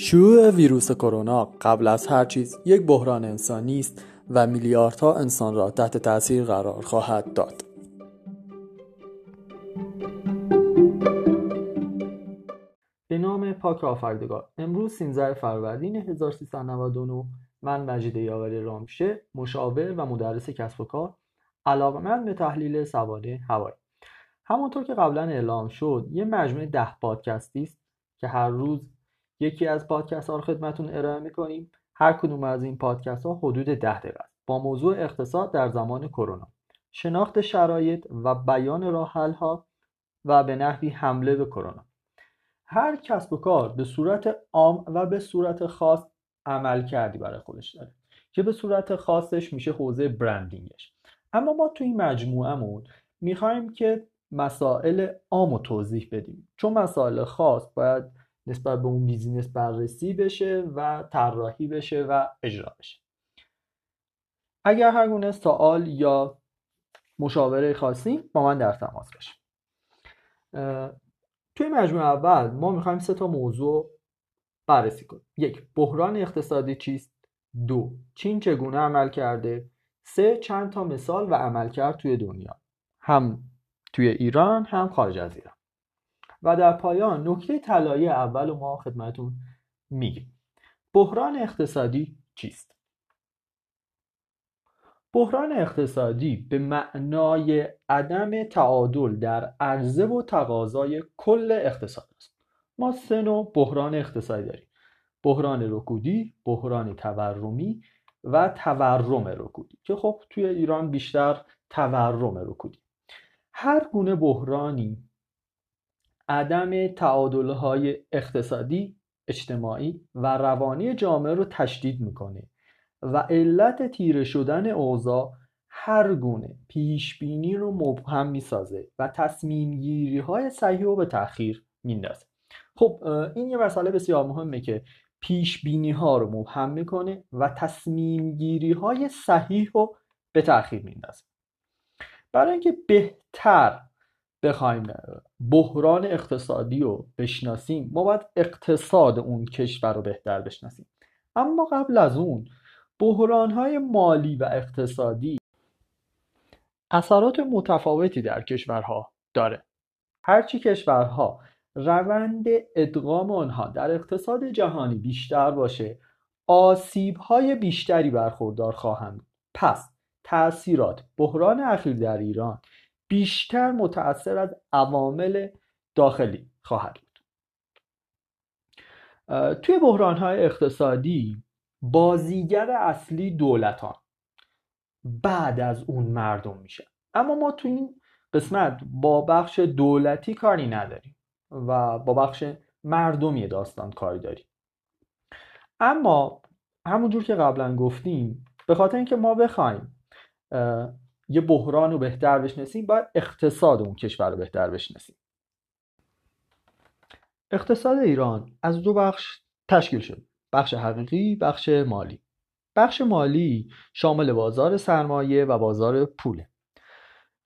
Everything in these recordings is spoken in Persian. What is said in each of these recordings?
شیوع ویروس کرونا قبل از هر چیز یک بحران انسانی است و میلیاردها انسان را تحت تاثیر قرار خواهد داد. به نام پاک آفریدگار امروز 13 فروردین 1399 من مجید یاوری رامشه مشاور و مدرس کسب و کار علاقمند به تحلیل سوانه هوایی همانطور که قبلا اعلام شد یه مجموعه ده پادکستی است که هر روز یکی از پادکست ها رو خدمتون ارائه می‌کنیم. هر کدوم از این پادکست ها حدود ده دقیقه است. با موضوع اقتصاد در زمان کرونا. شناخت شرایط و بیان راه ها و به نحوی حمله به کرونا. هر کسب و کار به صورت عام و به صورت خاص عمل کردی برای خودش داره که به صورت خاصش میشه حوزه برندینگش. اما ما تو این مجموعهمون می‌خوایم که مسائل عام رو توضیح بدیم. چون مسائل خاص باید نسبت به اون بیزینس بررسی بشه و طراحی بشه و اجرا بشه. اگر هر گونه سوال یا مشاوره خاصی با من در تماس باشید. توی مجموعه اول ما می‌خوایم سه تا موضوع بررسی کنیم. یک بحران اقتصادی چیست؟ دو چین چگونه عمل کرده؟ سه چند تا مثال و عملکرد توی دنیا هم توی ایران هم خارج از ایران. و در پایان نکته طلایی اول ما خدمتون میگیم. بحران اقتصادی چیست؟ بحران اقتصادی به معنای عدم تعادل در عرضه و تقاضای کل اقتصاد است. ما سه نوع بحران اقتصادی داریم. بحران رکودی بحران تورمی و تورم رکودی که خب توی ایران بیشتر تورم رکودی. هر گونه بحرانی عدم تعادلهای اقتصادی اجتماعی و روانی جامعه رو تشدید می‌کنه و علت تیره شدن اوضاع هر گونه پیش بینی رو مبهم می‌سازه و تصمیم گیری های صحیح رو به تاخیر میندازه. خب این یه مسئله بسیار مهمه که پیش بینی ها رو مبهم می‌کنه و تصمیم گیری های صحیح رو به تاخیر میندازه. برای اینکه بهتر بخوایم بحران اقتصادی رو بشناسیم ما باید اقتصاد اون کشور رو بهتر بشناسیم. اما قبل از اون بحران های مالی و اقتصادی اثرات متفاوتی در کشورها داره. هرچی کشورها روند ادغام آنها در اقتصاد جهانی بیشتر باشه آسیب های بیشتری برخوردار خواهند پس تاثیرات بحران اخیر در ایران بیشتر متأثر از عوامل داخلی خواهد بود. توی های اقتصادی بازیگر اصلی دولتان بعد از اون مردم میشه. اما ما تو این قسمت با بخش دولتی کاری نداریم و با بخش مردمی داستان کاری داریم. اما همونجور که قبلا گفتیم به خاطر اینکه ما بخوایم یه بحران رو بهتر بشناسیم باید اقتصاد اون کشور رو بهتر بشناسیم. اقتصاد ایران از دو بخش تشکیل شد. بخش حقیقی بخش مالی. بخش مالی شامل بازار سرمایه و بازار پوله.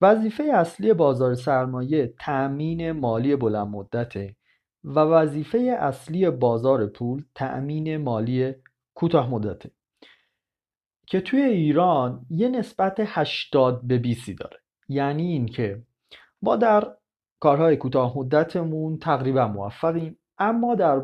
وظیفه اصلی بازار سرمایه تأمین مالی بلند مدته و وظیفه اصلی بازار پول تأمین مالی کوتاه مدته که توی ایران یه نسبت 80 به 20 داره. یعنی اینکه ما در کارهای کوتاه مدتمون تقریبا موفقیم اما در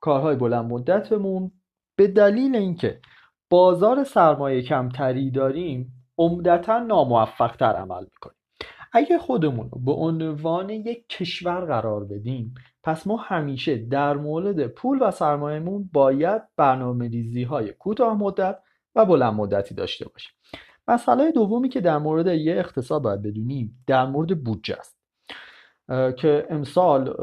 کارهای بلند مدتمون به دلیل اینکه بازار سرمایه کمتری داریم عمدتا ناموفق تر عمل می‌کنیم. اگه خودمون رو به عنوان یک کشور قرار بدیم پس ما همیشه در مورد پول و سرمایهمون باید برنامه ریزی های کوتاه مدت و بلند مدتی داشته باشیم مسئله دومی که در مورد یه اقتصاد باید بدونیم در مورد بودجه است. که امسال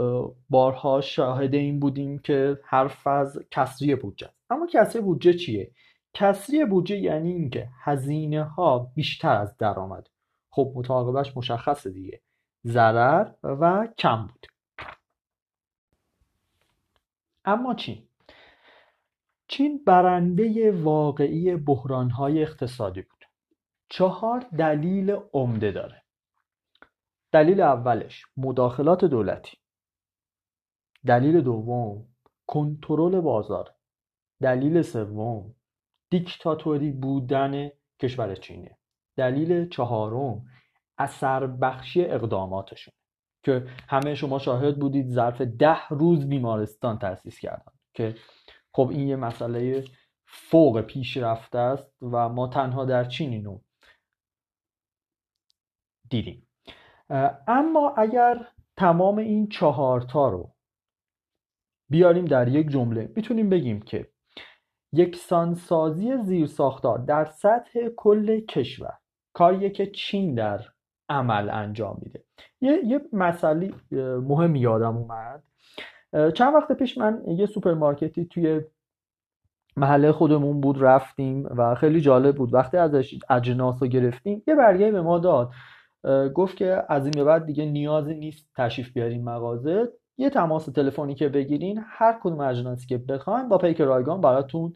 بارها شاهد این بودیم که حرف از کسری بودجه است. اما کسری بودجه چیه؟ کسری بودجه یعنی اینکه هزینه ها بیشتر از درآمد خب متعاقبش مشخصه دیگه. ضرر و کم بود. اما چی؟ چین برنده واقعی بحرانهای اقتصادی بود. چهار دلیل عمده داره. دلیل اولش مداخلات دولتی. دلیل دوم کنترل بازار. دلیل سوم دیکتاتوری بودن کشور چینه. دلیل چهارم اثر بخشی اقداماتشون که همه شما شاهد بودید ظرف ده روز بیمارستان تأسیس کردن. که خب این یه مسئله فوق پیشرفته است و ما تنها در چین اینو دیدیم. اما اگر تمام این چهارتا رو بیاریم در یک جمله می‌تونیم بگیم که یکسانسازی زیرساختار در سطح کل کشور کاریه که چین در عمل انجام میده. یه, یه مسئله مهم یادم اومد. چند وقت پیش من یه سوپرمارکتی توی محله خودمون بود رفتیم و خیلی جالب بود. وقتی ازش اجناس رو گرفتیم یه برگه به ما داد. گفت که از این به بعد دیگه نیازی نیست تشریف بیارین مغازه. یه تماس تلفنی که بگیرین هر کدوم اجناسی که بخواین با پیک رایگان براتون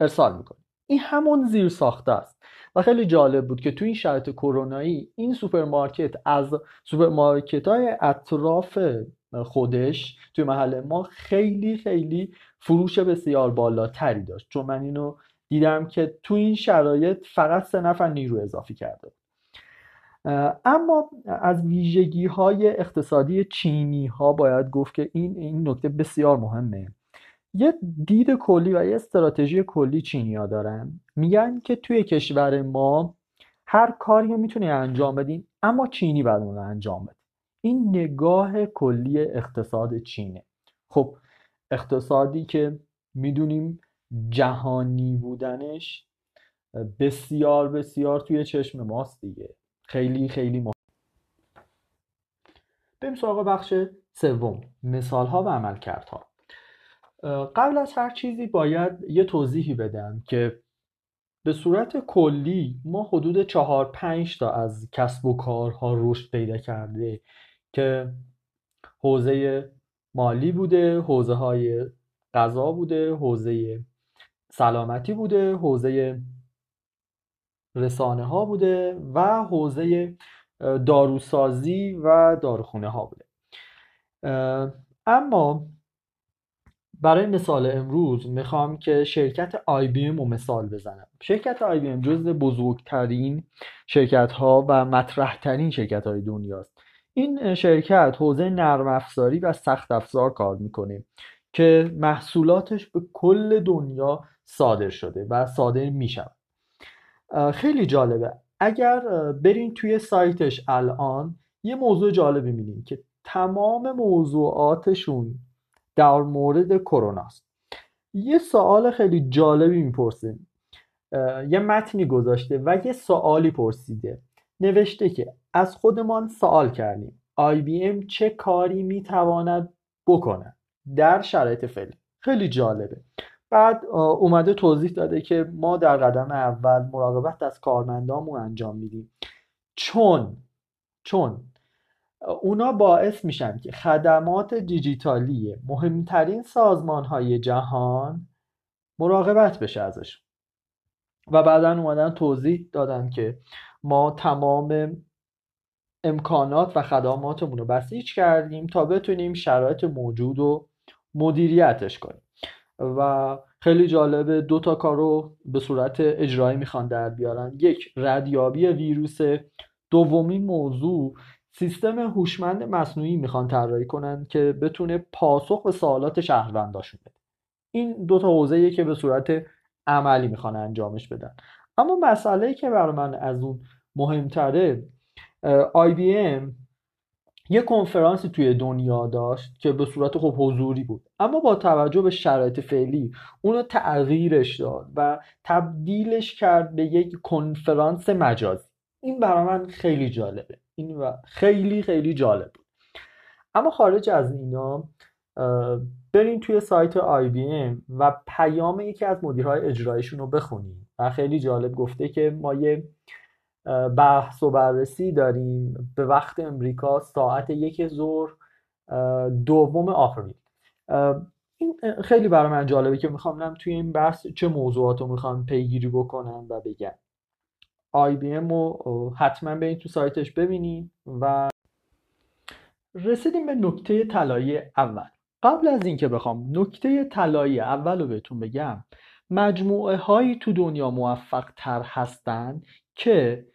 ارسال می‌کنه این همون زیر ساخته. و خیلی جالب بود که تو این شرایط کرونایی این سوپرمارکت از سوپرمارکت های اطراف خودش توی محله ما خیلی خیلی فروش بسیار بالاتری داشت. چون من اینو دیدم که تو این شرایط فقط سه نفر نیرو اضافی کرده اما از ویژگی های اقتصادی چینی ها باید گفت که این این نکته بسیار مهمه. یه دید کلی و یه استراتژی کلی چینی ها دارن. میگن که توی کشور ما هر کاری می‌تونی انجام بدین اما چینی باید اون انجام بده. این نگاه کلی اقتصاد چینه. خب اقتصادی که می‌دونیم جهانی بودنش بسیار بسیار توی چشم ماست دیگه. خیلی خیلی مهم. بریم سراغ بخش سوم. مثال ها و عملکردها. قبل از هر چیزی باید یه توضیحی بدم که به صورت کلی ما حدود چهار پنج تا از کسب و کارها رشد پیدا کرده که حوزه مالی بوده حوزه های غذا بوده حوزه سلامتی بوده حوزه رسانه ها بوده و حوزه داروسازی و داروخونه ها بوده. اما برای مثال امروز می‌خوام که شرکت آی بی رو مثال بزنم. شرکت آی بی ام جز بزرگترین شرکت ها و مطرح ترین شرکت های دنیاست. این شرکت حوزه نرم افزاری و سخت افزار کار می‌کنه که محصولاتش به کل دنیا صادر شده و صادر می‌شود. خیلی جالبه. اگر برین توی سایتش الان یه موضوع جالبی می‌بینین که تمام موضوعاتشون در مورد کرونا است. یه سوال خیلی جالبی می‌پرسه. یه متنی گذاشته و یه سوالی پرسیده. نوشته که از خودمان سوال کردیم. IBM چه کاری می‌تواند بکنه در شرایط فعلی؟ خیلی جالبه. بعد اومده توضیح داده که ما در قدم اول مراقبت از کارمندامون انجام میدیم. چون چون اونا باعث میشن که خدمات دیجیتالی مهمترین سازمان های جهان مراقبت بشه ازش و بعدا اومدن توضیح دادن که ما تمام امکانات و خدماتمون رو بسیج کردیم تا بتونیم شرایط موجود رو مدیریتش کنیم. و خیلی جالبه دو تا کار رو به صورت اجرایی می‌خوان در بیارن. یک ردیابی ویروس. دومین موضوع سیستم هوشمند مصنوعی می‌خوان طراحی کنن که بتونه پاسخ به سوالات شهرونداشون بده. این دو تا حوزه‌ایه که به صورت عملی می‌خوان انجامش بدن. اما مسئله که برای من از اون مهمتره IBM یه کنفرانسی توی دنیا داشت که به صورت خب حضوری بود. اما با توجه به شرایط فعلی اونو تغییرش داد و تبدیلش کرد به یک کنفرانس مجازی. این برای من خیلی جالبه. این و خیلی خیلی جالب بود. اما خارج از اینا برین توی سایت IBM و پیام یکی از مدیرهای اجرایشون رو بخونیم. و خیلی جالب گفته که ما یه بحث و بررسی داریم. به وقت امریکا ساعت یک ظهر دوم آفریل این خیلی برای من جالبه که می‌خوام توی این بحث چه موضوعات رو می‌خوام پیگیری بکنم و بگم آی بی ام رو حتما برید تو سایتش ببینیم و رسیدیم به نکته طلایی اول. قبل از اینکه بخوام نکته طلایی اول رو بهتون بگم مجموعه هایی تو دنیا موفق تر هستن که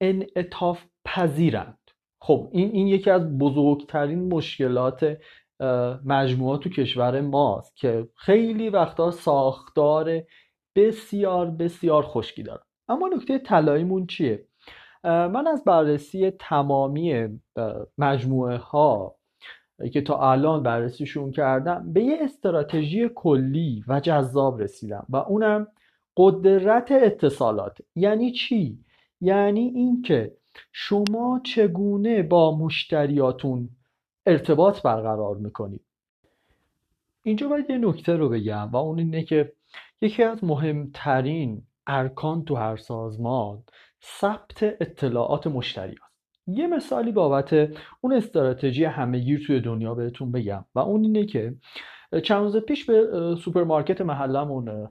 انعطاف پذیرند خب این این یکی از بزرگترین مشکلات مجموعات تو کشور ماست که خیلی وقتا ساختار بسیار بسیار خشکی داره اما نکته طلاییمون چیه؟ من از بررسی تمامی مجموعه ها که تا الان بررسیشون کردم به یه استراتژی کلی و جذاب رسیدم و اونم قدرت اتصالات. یعنی چی؟ یعنی اینکه شما چگونه با مشتریاتون ارتباط برقرار می‌کنید اینجا باید یه نکته رو بگم و اون اینه که یکی از مهمترین ارکان تو هر سازمان ثبت اطلاعات مشتری. یه مثالی بابت اون استراتژی همهگیر توی دنیا بهتون بگم و اون اینه که چند روز پیش به سوپرمارکت محلمون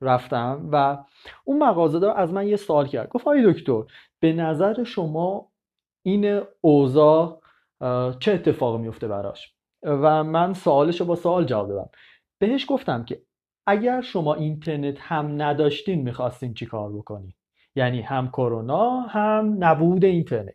رفتم و اون مغازه‌دار از من یه سوال کرد. گفت آقای دکتر به نظر شما این اوضاع چه اتفاق میفته براش؟ و من سوالش رو با سوال جواب دادم. بهش گفتم که اگر شما اینترنت هم نداشتین می‌خواستین چی کار بکنین؟ یعنی هم کرونا هم نبود اینترنت.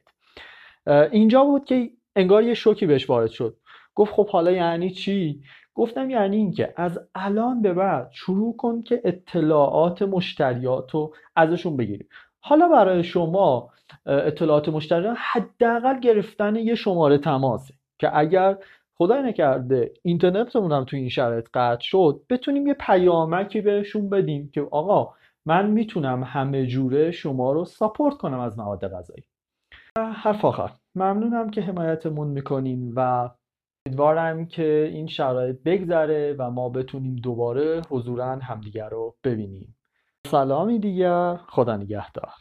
اینجا بود که انگار یه شوکی بهش وارد شد. گفت خب حالا یعنی چی؟ گفتم یعنی اینکه از الان به بعد شروع کن که اطلاعات مشتریات رو ازشون بگیری. حالا برای شما اطلاعات مشتریان حداقل گرفتن یه شماره تماسه که اگر خدای نکرده اینترنتمون هم تو این شرایط قطع شد بتونیم یه پیامکی بهشون بدیم که آقا من می‌تونم همه جوره شما رو ساپورت کنم از مواد غذایی. حرف آخر. ممنونم که حمایتمون می‌کنین و امیدوارم که این شرایط بگذره و ما بتونیم دوباره حضورا همدیگر رو ببینیم. سلامی دیگر خدا نگهدار.